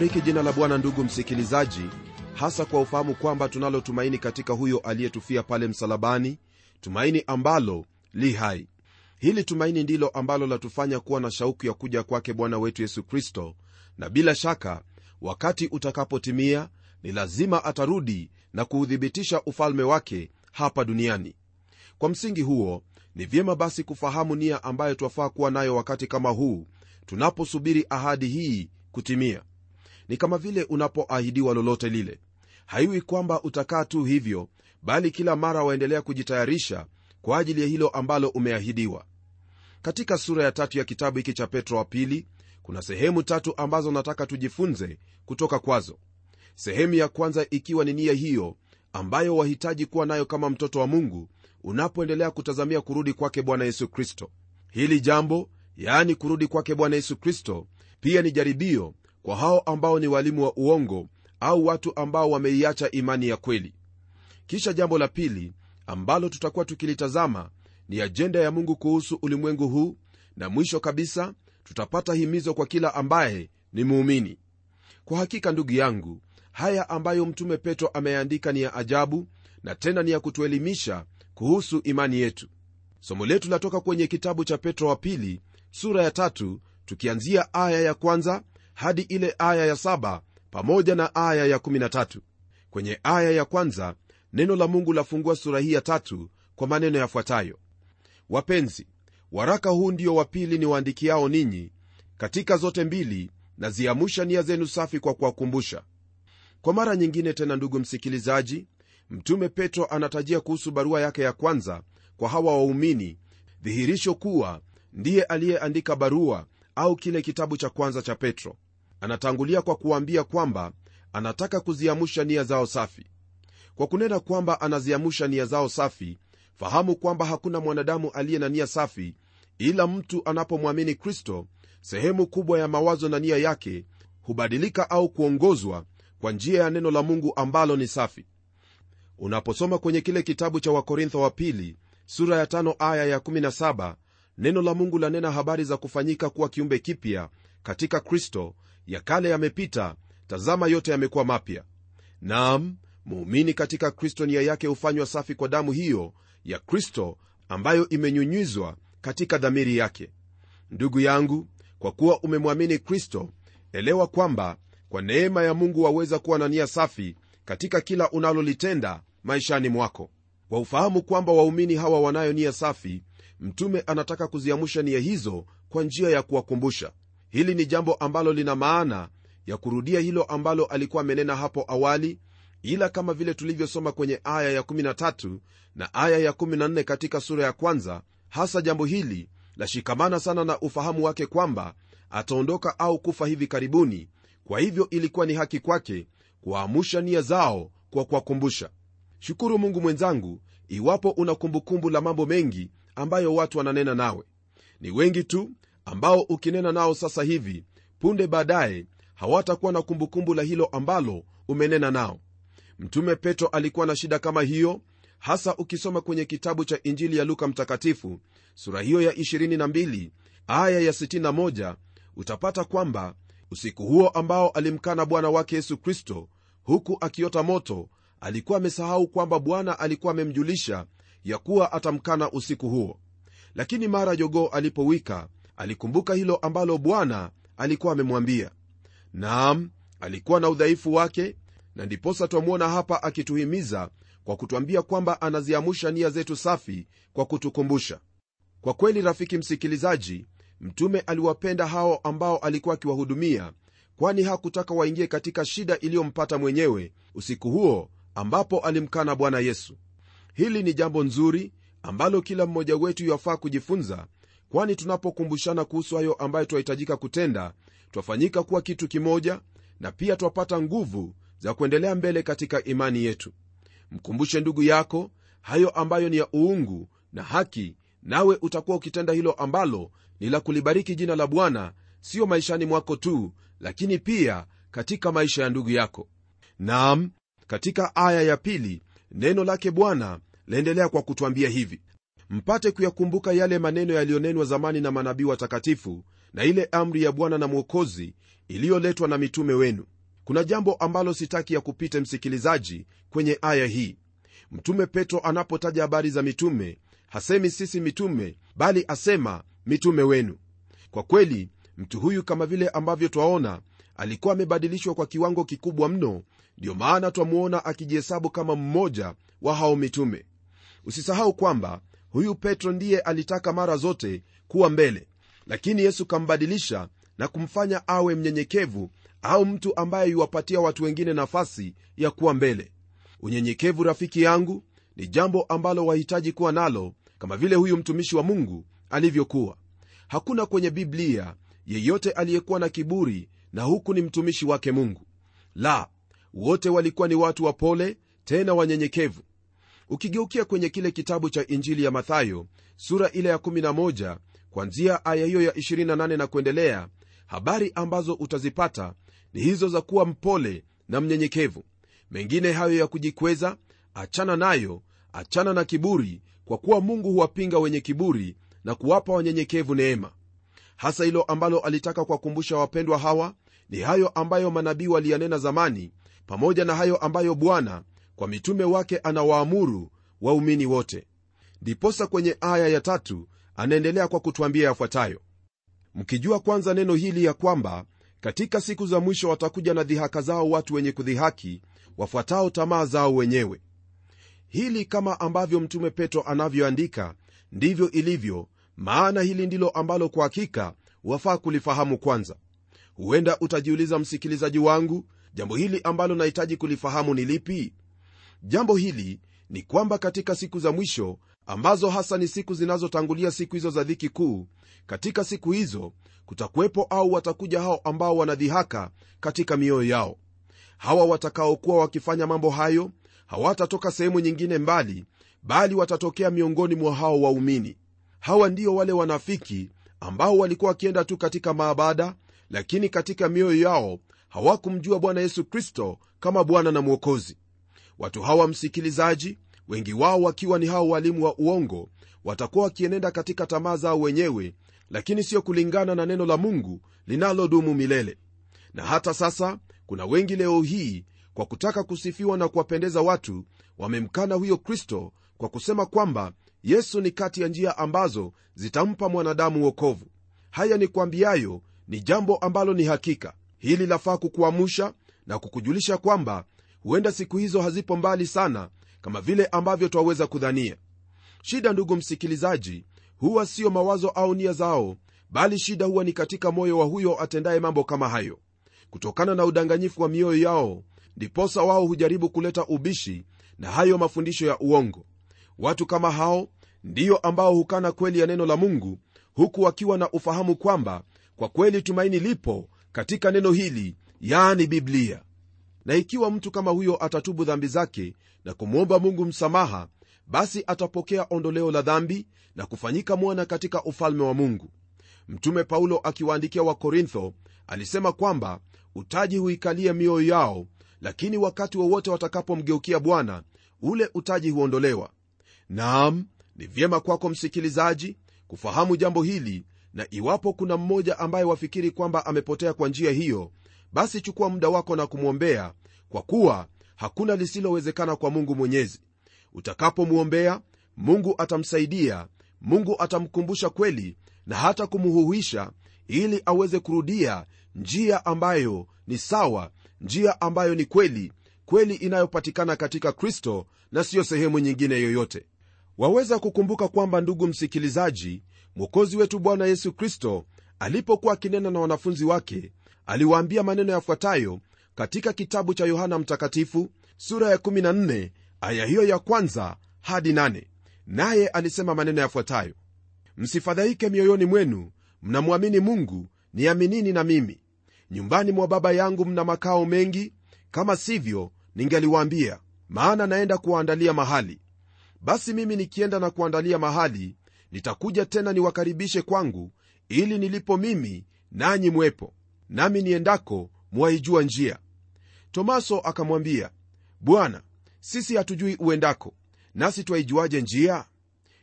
nalibariki jina la bwana ndugu msikilizaji hasa kwa ufahamu kwamba tunalo tumaini katika huyo aliyetufia pale msalabani tumaini ambalo li hai. Hili tumaini ndilo ambalo latufanya kuwa na shauku ya kuja kwake bwana wetu yesu kristo na bila shaka wakati utakapotimia ni lazima atarudi na kuuthibitisha ufalme wake hapa duniani. Kwa msingi huo ni vyema basi kufahamu nia ambayo twafaa kuwa nayo wakati kama huu tunaposubiri ahadi hii kutimia ni kama vile unapoahidiwa lolote lile. Haiwi kwamba utakaa tu hivyo bali kila mara waendelea kujitayarisha kwa ajili ya hilo ambalo umeahidiwa. Katika sura ya tatu ya kitabu hiki cha petro wa pili kuna sehemu tatu ambazo nataka tujifunze kutoka kwazo. Sehemu ya kwanza ikiwa ni nia hiyo ambayo wahitaji kuwa nayo kama mtoto wa mungu unapoendelea kutazamia kurudi kwake bwana yesu kristo. Hili jambo yaani kurudi kwake bwana yesu kristo pia ni jaribio kwa hao ambao ni walimu wa uongo au watu ambao wameiacha imani ya kweli. Kisha jambo la pili ambalo tutakuwa tukilitazama ni ajenda ya mungu kuhusu ulimwengu huu na mwisho kabisa tutapata himizo kwa kila ambaye ni muumini. Kwa hakika ndugu yangu haya ambayo mtume petro ameandika ni ya ajabu na tena ni ya kutuelimisha kuhusu imani yetu. Somo letu latoka kwenye kitabu cha petro wa pili sura ya tatu tukianzia aya ya kwanza hadi ile aya ya saba pamoja na aya ya 13 kwenye aya ya kwanza neno la mungu lafungua sura hii ya tatu kwa maneno yafuatayo. Wapenzi waraka huu ndio wa pili ni waandikiao ninyi katika zote mbili naziamusha nia zenu safi kwa kuwakumbusha. Kwa mara nyingine tena ndugu msikilizaji mtume petro anatajia kuhusu barua yake ya kwanza kwa hawa waumini dhihirisho kuwa ndiye aliyeandika barua au kile kitabu cha kwanza cha petro anatangulia kwa kuwaambia kwamba anataka kuziamusha nia zao safi. Kwa kunena kwamba anaziamusha nia zao safi fahamu kwamba hakuna mwanadamu aliye na nia safi ila mtu anapomwamini kristo sehemu kubwa ya mawazo na nia yake hubadilika au kuongozwa kwa njia ya neno la mungu ambalo ni safi. Unaposoma kwenye kile kitabu cha wakorintho wa pili sura ya tano aya ya 17 neno la mungu lanena habari za kufanyika kuwa kiumbe kipya katika kristo ya kale yamepita tazama yote yamekuwa mapya. Nam muumini katika kristo nia yake hufanywa safi kwa damu hiyo ya kristo ambayo imenyunyizwa katika dhamiri yake. Ndugu yangu kwa kuwa umemwamini kristo elewa kwamba kwa neema ya mungu waweza kuwa na nia safi katika kila unalolitenda maishani mwako. Kwa ufahamu kwamba waumini hawa wanayo nia safi mtume anataka kuziamusha nia hizo kwa njia ya kuwakumbusha hili ni jambo ambalo lina maana ya kurudia hilo ambalo alikuwa amenena hapo awali ila kama vile tulivyosoma kwenye aya ya 13 na aya ya 14 katika sura ya kwanza hasa jambo hili lashikamana sana na ufahamu wake kwamba ataondoka au kufa hivi karibuni. Kwa hivyo ilikuwa ni haki kwake kuwaamusha nia zao kwa kuwakumbusha. Shukuru mungu mwenzangu iwapo una kumbukumbu la mambo mengi ambayo watu wananena nawe. Ni wengi tu ambao ukinena nao sasa hivi punde baadaye hawatakuwa na kumbukumbu la hilo ambalo umenena nao. Mtume petro alikuwa na shida kama hiyo hasa ukisoma kwenye kitabu cha injili ya luka mtakatifu sura hiyo ya 22 aya ya 61 utapata kwamba usiku huo ambao alimkana bwana wake yesu kristo huku akiota moto alikuwa amesahau kwamba bwana alikuwa amemjulisha ya kuwa atamkana usiku huo. Lakini mara jogoo alipowika alikumbuka hilo ambalo bwana alikuwa amemwambia. Naam alikuwa na udhaifu wake na ndiposa twamwona hapa akituhimiza kwa kutwambia kwamba anaziamusha nia zetu safi kwa kutukumbusha. Kwa kweli rafiki msikilizaji mtume aliwapenda hao ambao alikuwa akiwahudumia kwani hakutaka waingie katika shida iliyompata mwenyewe usiku huo ambapo alimkana bwana yesu. Hili ni jambo nzuri ambalo kila mmoja wetu yafaa kujifunza kwani tunapokumbushana kuhusu hayo ambayo twahitajika kutenda twafanyika kuwa kitu kimoja na pia twapata nguvu za kuendelea mbele katika imani yetu. Mkumbushe ndugu yako hayo ambayo ni ya uungu na haki nawe utakuwa ukitenda hilo ambalo ni la kulibariki jina la bwana siyo maishani mwako tu lakini pia katika maisha ya ndugu yako. Naam katika aya ya pili neno lake bwana laendelea kwa kutwambia hivi mpate kuyakumbuka yale maneno yaliyonenwa zamani na manabii watakatifu na ile amri ya bwana na mwokozi iliyoletwa na mitume wenu. Kuna jambo ambalo sitaki ya kupite msikilizaji kwenye aya hii. Mtume petro anapotaja habari za mitume hasemi sisi mitume bali asema mitume wenu. Kwa kweli mtu huyu kama vile ambavyo twaona alikuwa amebadilishwa kwa kiwango kikubwa mno ndiyo maana twamuona akijihesabu kama mmoja wa hao mitume. Usisahau kwamba huyu petro ndiye alitaka mara zote kuwa mbele lakini yesu kambadilisha na kumfanya awe mnyenyekevu au mtu ambaye yuwapatia watu wengine nafasi ya kuwa mbele. Unyenyekevu rafiki yangu ni jambo ambalo wahitaji kuwa nalo kama vile huyu mtumishi wa mungu alivyokuwa. Hakuna kwenye biblia yeyote aliyekuwa na kiburi na huku ni mtumishi wake mungu. La wote walikuwa ni watu wapole tena wanyenyekevu ukigeukia kwenye kile kitabu cha injili ya mathayo sura ile ya 11 kwanzia aya hiyo ya 28 na kuendelea habari ambazo utazipata ni hizo za kuwa mpole na mnyenyekevu. Mengine hayo ya kujikweza achana nayo achana na kiburi kwa kuwa mungu huwapinga wenye kiburi na kuwapa wanyenyekevu neema. Hasa hilo ambalo alitaka kuwakumbusha wapendwa hawa ni hayo ambayo manabii waliyanena zamani pamoja na hayo ambayo bwana kwa mitume wake anawaamuru waumini wote. Ndiposa kwenye aya ya tatu anaendelea kwa kutwambia yafuatayo. Mkijua kwanza neno hili ya kwamba katika siku za mwisho watakuja na dhihaka zao watu wenye kudhihaki wafuatao tamaa zao wenyewe. Hili kama ambavyo mtume petro anavyoandika ndivyo ilivyo maana hili ndilo ambalo kwa hakika wafaa kulifahamu kwanza. Huenda utajiuliza msikilizaji wangu jambo hili ambalo nahitaji kulifahamu ni lipi jambo hili ni kwamba katika siku za mwisho ambazo hasa ni siku zinazotangulia siku hizo za dhiki kuu katika siku hizo kutakuwepo au watakuja hao ambao wanadhihaka katika mioyo yao. Hawa watakaokuwa wakifanya mambo hayo hawatatoka sehemu nyingine mbali bali watatokea miongoni mwa hao waumini. Hawa ndio wale wanafiki ambao walikuwa wakienda tu katika maabada lakini katika mioyo yao hawakumjua bwana yesu kristo kama bwana na mwokozi watu hawa msikilizaji wengi wao wakiwa ni hao walimu wa uongo watakuwa wakienenda katika tamaa zao wenyewe lakini sio kulingana na neno la mungu linalodumu milele. Na hata sasa kuna wengi leo hii kwa kutaka kusifiwa na kuwapendeza watu wamemkana huyo kristo kwa kusema kwamba yesu ni kati ya njia ambazo zitampa mwanadamu wokovu. Haya ni kwambiayo ni jambo ambalo ni hakika. Hili lafaa kukuamusha na kukujulisha kwamba huenda siku hizo hazipo mbali sana kama vile ambavyo twaweza kudhania. Shida ndugu msikilizaji huwa siyo mawazo au nia zao bali shida huwa ni katika moyo wa huyo atendaye mambo kama hayo. Kutokana na udanganyifu wa mioyo yao ndiposa wao hujaribu kuleta ubishi na hayo mafundisho ya uongo. Watu kama hao ndiyo ambao hukana kweli ya neno la mungu huku wakiwa na ufahamu kwamba kwa kweli tumaini lipo katika neno hili yani biblia na ikiwa mtu kama huyo atatubu dhambi zake na kumwomba mungu msamaha basi atapokea ondoleo la dhambi na kufanyika mwana katika ufalme wa mungu. Mtume paulo akiwaandikia wakorintho alisema kwamba utaji huikalia mioyo yao lakini wakati wowote wa watakapomgeukia bwana ule utaji huondolewa. Naam ni vyema kwako msikilizaji kufahamu jambo hili na iwapo kuna mmoja ambaye wafikiri kwamba amepotea kwa njia hiyo basi chukua muda wako na kumwombea kwa kuwa hakuna lisilowezekana kwa mungu mwenyezi. Utakapomwombea mungu atamsaidia mungu atamkumbusha kweli na hata kumhuhuisha ili aweze kurudia njia ambayo ni sawa njia ambayo ni kweli kweli inayopatikana katika kristo na siyo sehemu nyingine yoyote. Waweza kukumbuka kwamba ndugu msikilizaji mwokozi wetu bwana yesu kristo alipokuwa akinena na wanafunzi wake aliwaambia maneno yafuatayo katika kitabu cha yohana mtakatifu sura ya 14 aya hiyo ya kwanza hadi 8 naye alisema maneno yafuatayo msifadhaike mioyoni mwenu mnamwamini mungu niaminini na mimi. Nyumbani mwa baba yangu mna makao mengi kama sivyo ningeliwaambia maana naenda kuwaandalia mahali. Basi mimi nikienda na kuandalia mahali nitakuja tena niwakaribishe kwangu ili nilipo mimi nanyi mwepo nami niendako mwaijua njia. Tomaso akamwambia bwana sisi hatujui uendako nasi twaijuaje njia?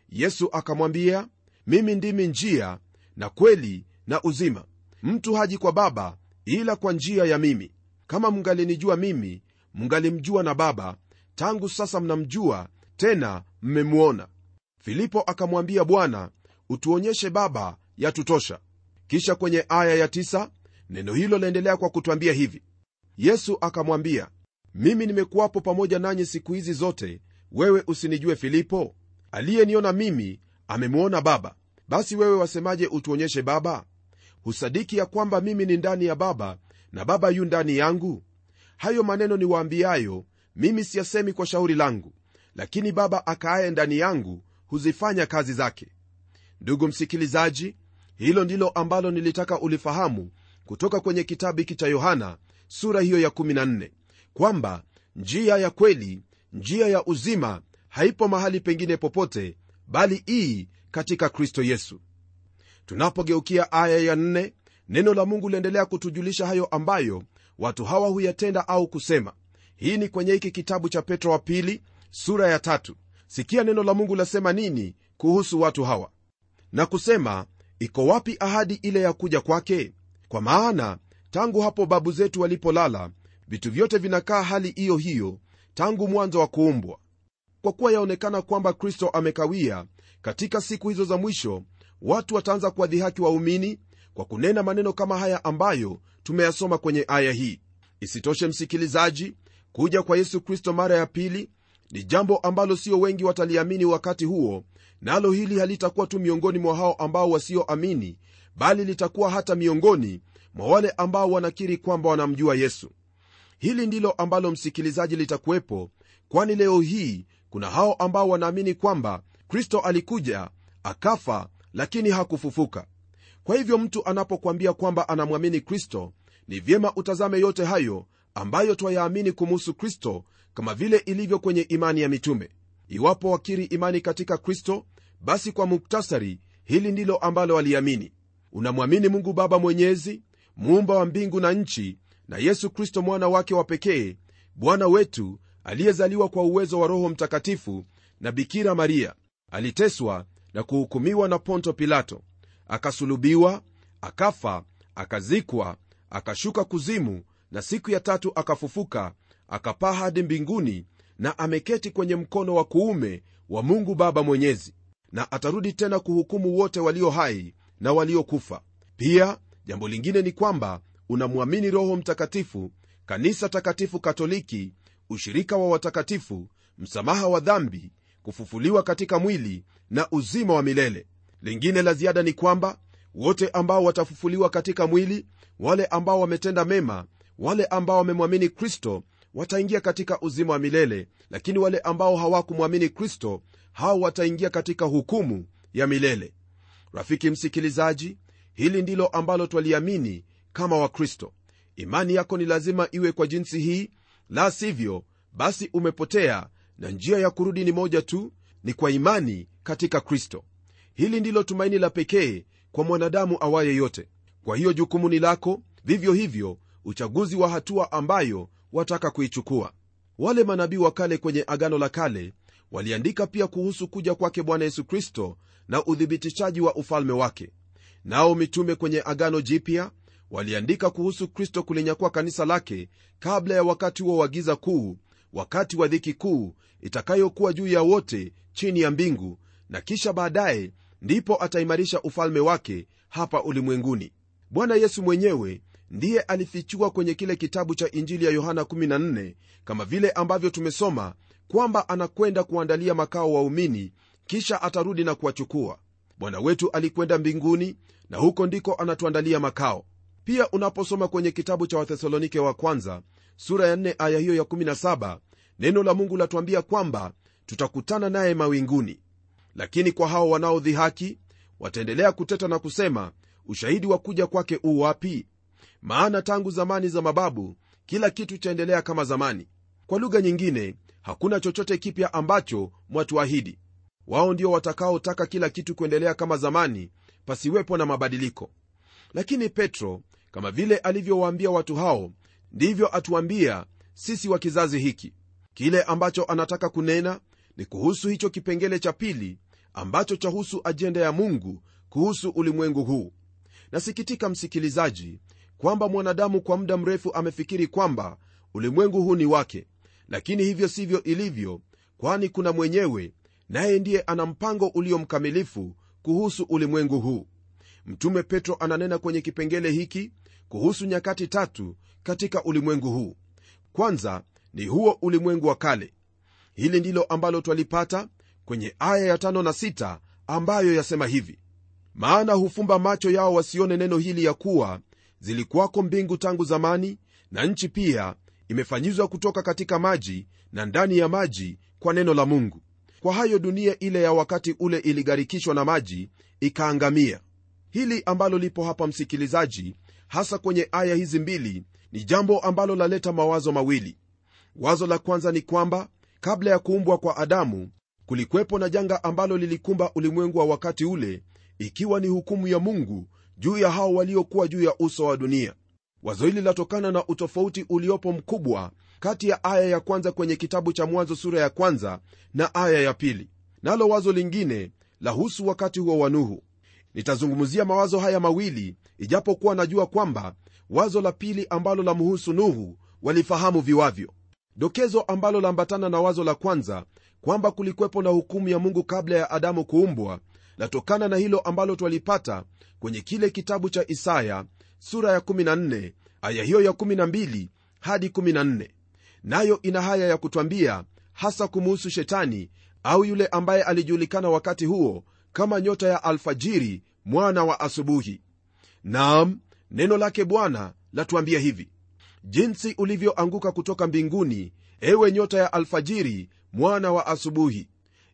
Yesu akamwambia mimi ndimi njia na kweli na uzima. Mtu haji kwa baba ila kwa njia ya mimi. Kama mngalinijua mimi mngalimjua na baba tangu sasa mnamjua tena mmemwona. Filipo akamwambia bwana utuonyeshe baba yatutosha. Kisha kwenye aya ya tisa, neno hilo laendelea kwa kutwambia hivi. Yesu akamwambia mimi nimekuwapo pamoja nanyi siku hizi zote. Wewe usinijue filipo? Aliyeniona mimi amemwona baba. Basi wewe wasemaje utuonyeshe baba? Husadiki ya kwamba mimi ni ndani ya baba na baba yu ndani yangu? Hayo maneno niwaambiayo mimi siyasemi kwa shauri langu lakini baba akaaye ndani yangu huzifanya kazi zake. Ndugu msikilizaji hilo ndilo ambalo nilitaka ulifahamu kutoka kwenye kitabu hiki cha yohana sura hiyo ya 14 kwamba njia ya kweli njia ya uzima haipo mahali pengine popote bali ii katika kristo yesu. Tunapogeukia aya ya 4 neno la mungu liendelea kutujulisha hayo ambayo watu hawa huyatenda au kusema. Hii ni kwenye hiki kitabu cha petro wa pili sura ya tatu. Sikia neno la mungu lasema nini kuhusu watu hawa. Na kusema iko wapi ahadi ile ya kuja kwake kwa maana tangu hapo babu zetu walipolala vitu vyote vinakaa hali hiyo hiyo tangu mwanzo wa kuumbwa. Kwa kuwa yaonekana kwamba kristo amekawia katika siku hizo za mwisho watu wataanza kuwadhihaki waumini kwa kunena maneno kama haya ambayo tumeyasoma kwenye aya hii. Isitoshe msikilizaji kuja kwa yesu kristo mara ya pili ni jambo ambalo sio wengi wataliamini wakati huo nalo na hili halitakuwa tu miongoni mwa hao ambao wasioamini bali litakuwa hata miongoni mwa wale ambao wanakiri kwamba wanamjua yesu. Hili ndilo ambalo msikilizaji litakuwepo kwani leo hii kuna hao ambao wanaamini kwamba kristo alikuja akafa lakini hakufufuka. Kwa hivyo mtu anapokwambia kwamba anamwamini kristo ni vyema utazame yote hayo ambayo twayaamini kumuhusu kristo kama vile ilivyo kwenye imani ya mitume. Iwapo wakiri imani katika kristo basi kwa muktasari hili ndilo ambalo waliamini unamwamini mungu baba mwenyezi muumba wa mbingu na nchi na yesu kristo mwana wake wa pekee bwana wetu aliyezaliwa kwa uwezo wa roho mtakatifu na bikira maria. Aliteswa na kuhukumiwa na ponto pilato. Akasulubiwa akafa akazikwa akashuka kuzimu na siku ya tatu akafufuka akapaa hadi mbinguni na ameketi kwenye mkono wa kuume wa mungu baba mwenyezi. Na atarudi tena kuhukumu wote walio hai na waliokufa. Pia jambo lingine ni kwamba unamwamini roho mtakatifu kanisa takatifu katoliki ushirika wa watakatifu msamaha wa dhambi kufufuliwa katika mwili na uzima wa milele. Lingine la ziada ni kwamba wote ambao watafufuliwa katika mwili wale ambao wametenda mema wale ambao wamemwamini kristo wataingia katika uzima wa milele. Lakini wale ambao hawakumwamini kristo hao wataingia katika hukumu ya milele rafiki msikilizaji hili ndilo ambalo twaliamini kama wakristo. Imani yako ni lazima iwe kwa jinsi hii la sivyo basi umepotea na njia ya kurudi ni moja tu ni kwa imani katika kristo. Hili ndilo tumaini la pekee kwa mwanadamu awaye yote. Kwa hiyo jukumu ni lako vivyo hivyo uchaguzi wa hatua ambayo wataka kuichukua. Wale manabii wa kale kwenye agano la kale waliandika pia kuhusu kuja kwake bwana yesu kristo na uthibitishaji wa ufalme wake. Nao mitume kwenye agano jipya waliandika kuhusu kristo kulinyakua kanisa lake kabla ya wakati huo wa giza kuu wakati wa dhiki kuu itakayokuwa juu ya wote chini ya mbingu na kisha baadaye ndipo ataimarisha ufalme wake hapa ulimwenguni. Bwana yesu mwenyewe ndiye alifichua kwenye kile kitabu cha injili ya yohana 14 kama vile ambavyo tumesoma kwamba anakwenda kuandalia makao waumini kisha atarudi na kuwachukua. Bwana wetu alikwenda mbinguni na huko ndiko anatuandalia makao. Pia unaposoma kwenye kitabu cha wathesalonike wa kwanza sura ya 4 aya hiyo ya 17 neno la mungu latuambia kwamba tutakutana naye mawinguni. Lakini kwa hao wanaodhihaki wataendelea kuteta na kusema ushahidi wa kuja kwake u wapi? Maana tangu zamani za mababu kila kitu chaendelea kama zamani kwa lugha nyingine hakuna chochote kipya ambacho mwatuahidi. Wao ndio watakaotaka kila kitu kuendelea kama zamani pasiwepo na mabadiliko. Lakini petro kama vile alivyowaambia watu hao ndivyo atuambia sisi wa kizazi hiki. Kile ambacho anataka kunena ni kuhusu hicho kipengele cha pili ambacho chahusu ajenda ya mungu kuhusu ulimwengu huu. Nasikitika msikilizaji kwamba mwanadamu kwa muda mrefu amefikiri kwamba ulimwengu huu ni wake lakini hivyo sivyo ilivyo kwani kuna mwenyewe naye ndiye ana mpango ulio mkamilifu kuhusu ulimwengu huu. Mtume petro ananena kwenye kipengele hiki kuhusu nyakati tatu katika ulimwengu huu. Kwanza ni huo ulimwengu wa kale. Hili ndilo ambalo twalipata kwenye aya ya tano na sita ambayo yasema hivi. Maana hufumba macho yao wasione neno hili ya kuwa zilikuwako mbingu tangu zamani na nchi pia imefanyizwa kutoka katika maji na ndani ya maji kwa neno la mungu. Kwa hayo dunia ile ya wakati ule iligharikishwa na maji ikaangamia. Hili ambalo lipo hapa msikilizaji hasa kwenye aya hizi mbili ni jambo ambalo laleta mawazo mawili. Wazo la kwanza ni kwamba kabla ya kuumbwa kwa adamu kulikuwepo na janga ambalo lilikumba ulimwengu wa wakati ule ikiwa ni hukumu ya mungu juu ya hao waliokuwa juu ya uso wa dunia wazo hili latokana na utofauti uliopo mkubwa kati ya aya ya kwanza kwenye kitabu cha mwanzo sura ya kwanza na aya ya pili. Nalo wazo lingine lahusu wakati huo wa nuhu. Nitazungumzia mawazo haya mawili ijapokuwa najua kwamba wazo la pili ambalo lamhusu nuhu walifahamu viwavyo. Dokezo ambalo laambatana na wazo la kwanza kwamba kulikwepo na hukumu ya mungu kabla ya adamu kuumbwa latokana na hilo ambalo twalipata kwenye kile kitabu cha isaya sura ya 14 aya hiyo ya 12 hadi 14 nayo ina haya ya kutwambia hasa kumuhusu shetani au yule ambaye alijulikana wakati huo kama nyota ya alfajiri mwana wa asubuhi. Naam neno lake bwana latuambia hivi jinsi ulivyoanguka kutoka mbinguni ewe nyota ya alfajiri mwana wa asubuhi.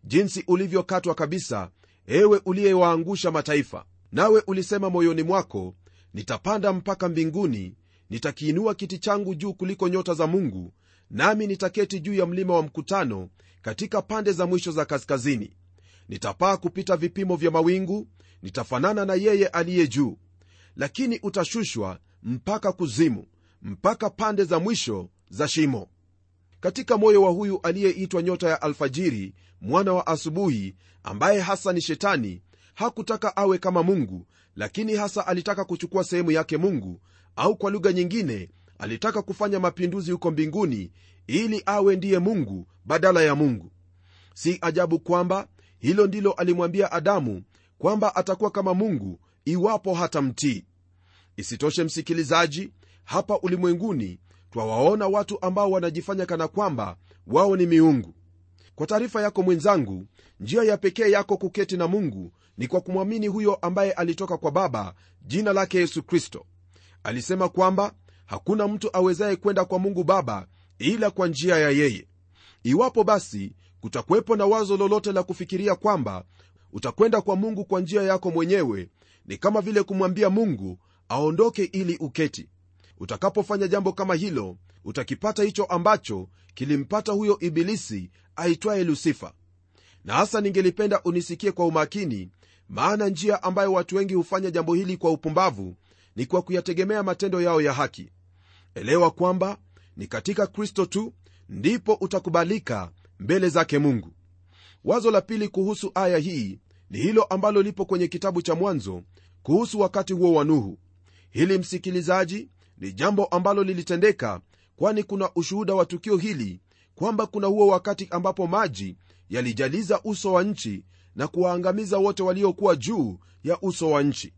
Jinsi ulivyokatwa kabisa ewe uliyewaangusha mataifa. Nawe ulisema moyoni mwako nitapanda mpaka mbinguni nitakiinua kiti changu juu kuliko nyota za mungu nami nitaketi juu ya mlima wa mkutano katika pande za mwisho za kaskazini. Nitapaa kupita vipimo vya mawingu nitafanana na yeye aliye juu. Lakini utashushwa mpaka kuzimu mpaka pande za mwisho za shimo. Katika moyo wa huyu aliyeitwa nyota ya alfajiri mwana wa asubuhi ambaye hasa ni shetani hakutaka awe kama mungu lakini hasa alitaka kuchukua sehemu yake mungu au kwa lugha nyingine alitaka kufanya mapinduzi huko mbinguni ili awe ndiye mungu badala ya mungu. Si ajabu kwamba hilo ndilo alimwambia adamu kwamba atakuwa kama mungu iwapo hatamtii. Isitoshe msikilizaji hapa ulimwenguni twawaona watu ambao wanajifanya kana kwamba wao ni miungu. Kwa taarifa yako mwenzangu njia ya pekee yako kuketi na mungu ni kwa kumwamini huyo ambaye alitoka kwa baba jina lake yesu kristo. Alisema kwamba hakuna mtu awezaye kwenda kwa mungu baba ila kwa njia ya yeye. Iwapo basi kutakuwepo na wazo lolote la kufikiria kwamba utakwenda kwa mungu kwa njia yako mwenyewe ni kama vile kumwambia mungu aondoke ili uketi. Utakapofanya jambo kama hilo utakipata hicho ambacho kilimpata huyo ibilisi aitwaye lusifa na hasa ningelipenda unisikie kwa umakini maana njia ambayo watu wengi hufanya jambo hili kwa upumbavu ni kwa kuyategemea matendo yao ya haki. Elewa kwamba ni katika kristo tu ndipo utakubalika mbele zake mungu. Wazo la pili kuhusu aya hii ni hilo ambalo lipo kwenye kitabu cha mwanzo kuhusu wakati huo wa nuhu. Hili msikilizaji ni jambo ambalo lilitendeka kwani kuna ushuhuda wa tukio hili kwamba kuna huo wakati ambapo maji yalijaliza uso wa nchi na kuwaangamiza wote waliokuwa juu ya uso wa nchi.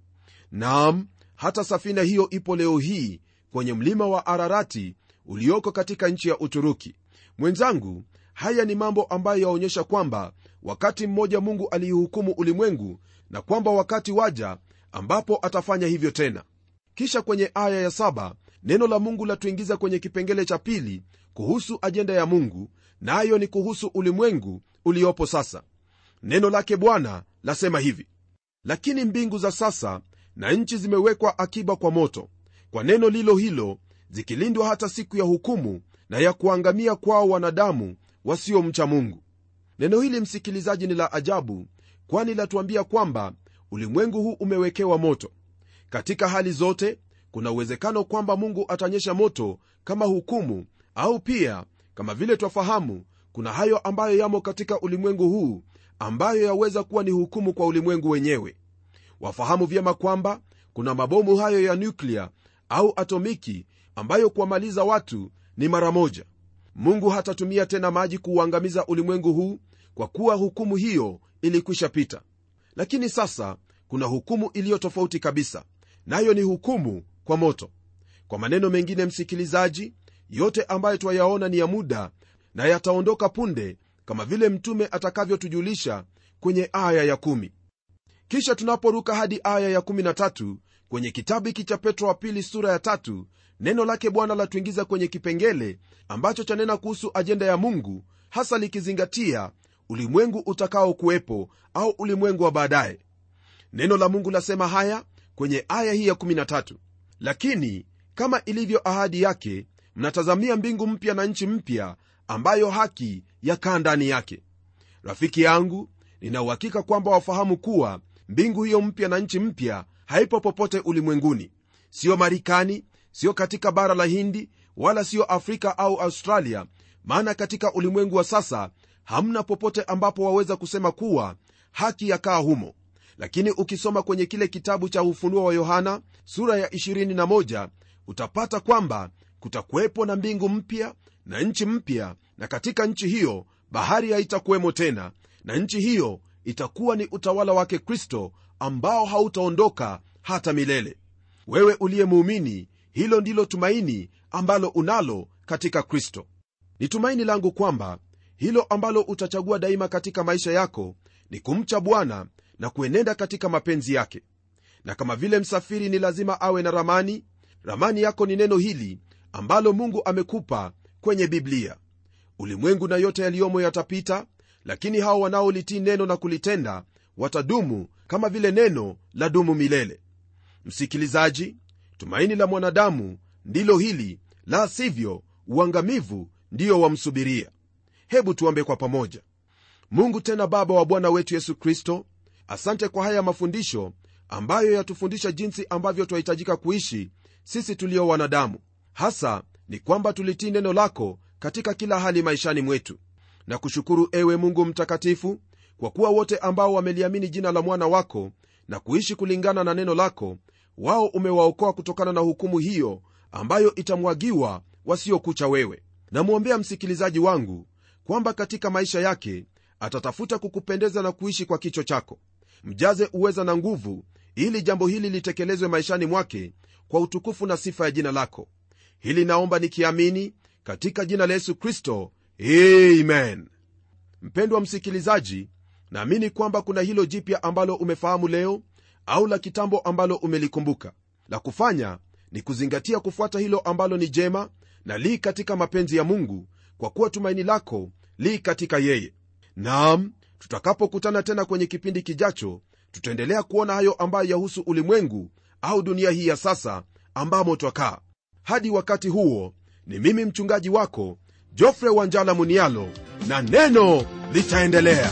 Naam hata safina hiyo ipo leo hii kwenye mlima wa ararati ulioko katika nchi ya uturuki. Mwenzangu haya ni mambo ambayo yaonyesha kwamba wakati mmoja mungu aliihukumu ulimwengu na kwamba wakati waja ambapo atafanya hivyo tena. Kisha kwenye aya ya saba neno la mungu latuingiza kwenye kipengele cha pili kuhusu ajenda ya mungu nayo na ni kuhusu ulimwengu uliopo sasa. Neno lake bwana lasema hivi lakini mbingu za sasa na nchi zimewekwa akiba kwa moto. Kwa neno lilo hilo zikilindwa hata siku ya hukumu na ya kuangamia kwao wanadamu wasiomcha mungu. Neno hili msikilizaji ni la ajabu kwani latuambia kwamba ulimwengu huu umewekewa moto. Katika hali zote kuna uwezekano kwamba mungu atanyesha moto kama hukumu au pia kama vile twafahamu kuna hayo ambayo yamo katika ulimwengu huu ambayo yaweza kuwa ni hukumu kwa ulimwengu wenyewe. Wafahamu vyema kwamba kuna mabomu hayo ya nyuklia au atomiki ambayo kuwamaliza watu ni mara moja. Mungu hatatumia tena maji kuuangamiza ulimwengu huu kwa kuwa hukumu hiyo ilikwisha pita. Lakini sasa kuna hukumu iliyo tofauti kabisa nayo ni hukumu kwa moto. Kwa maneno mengine msikilizaji yote ambayo twayaona ni ya muda na yataondoka punde kama vile mtume atakavyotujulisha kwenye aya ya kumi. kisha tunaporuka hadi aya ya 13 kwenye kitabu hiki cha petro wa pili sura ya tatu neno lake bwana latuingiza kwenye kipengele ambacho chanena kuhusu ajenda ya mungu hasa likizingatia ulimwengu utakaokuwepo au ulimwengu wa baadaye. Neno la mungu lasema haya kwenye aya hii ya 13 lakini kama ilivyo ahadi yake mnatazamia mbingu mpya na nchi mpya ambayo haki yakaa ndani yake. Rafiki yangu ninauhakika kwamba wafahamu kuwa mbingu hiyo mpya na nchi mpya haipo popote ulimwenguni. Siyo marikani siyo katika bara la hindi wala siyo afrika au australia maana katika ulimwengu wa sasa hamna popote ambapo waweza kusema kuwa haki yakaa humo lakini ukisoma kwenye kile kitabu cha ufunuo wa yohana sura ya 21 utapata kwamba kutakuwepo na mbingu mpya na nchi mpya na katika nchi hiyo bahari haitakuwemo tena na nchi hiyo itakuwa ni utawala wake kristo ambao hautaondoka hata milele. Wewe uliye muumini hilo ndilo tumaini ambalo unalo katika kristo. Ni tumaini langu kwamba hilo ambalo utachagua daima katika maisha yako ni kumcha bwana na kuenenda katika mapenzi yake. Na kama vile msafiri ni lazima awe na ramani ramani yako ni neno hili ambalo mungu amekupa kwenye biblia. Ulimwengu na yote yaliyomo yatapita lakini hao wanaolitii neno na kulitenda watadumu kama vile neno la dumu milele. Msikilizaji tumaini la mwanadamu ndilo hili la sivyo uangamivu ndiyo wamsubiria hebu tuombe kwa pamoja. Mungu tena baba wa bwana wetu yesu kristo asante kwa haya mafundisho ambayo yatufundisha jinsi ambavyo twahitajika kuishi sisi tulio wanadamu. Hasa ni kwamba tulitii neno lako katika kila hali maishani mwetu. Na kushukuru ewe mungu mtakatifu kwa kuwa wote ambao wameliamini jina la mwana wako na kuishi kulingana na neno lako wao umewaokoa kutokana na hukumu hiyo ambayo itamwagiwa wasiokucha wewe. Namwombea msikilizaji wangu kwamba katika maisha yake atatafuta kukupendeza na kuishi kwa kicho chako mjaze uweza na nguvu ili jambo hili litekelezwe maishani mwake kwa utukufu na sifa ya jina lako. Hili naomba nikiamini katika jina la yesu kristo. Amen. Mpendwa msikilizaji naamini kwamba kuna hilo jipya ambalo umefahamu leo au la kitambo ambalo umelikumbuka. La kufanya ni kuzingatia kufuata hilo ambalo ni jema na li katika mapenzi ya mungu kwa kuwa tumaini lako li katika yeye. Naam tutakapokutana tena kwenye kipindi kijacho tutaendelea kuona hayo ambayo yahusu ulimwengu au dunia hii ya sasa ambamo twakaa. Hadi wakati huo ni mimi mchungaji wako jofre wanjala munialo na neno litaendelea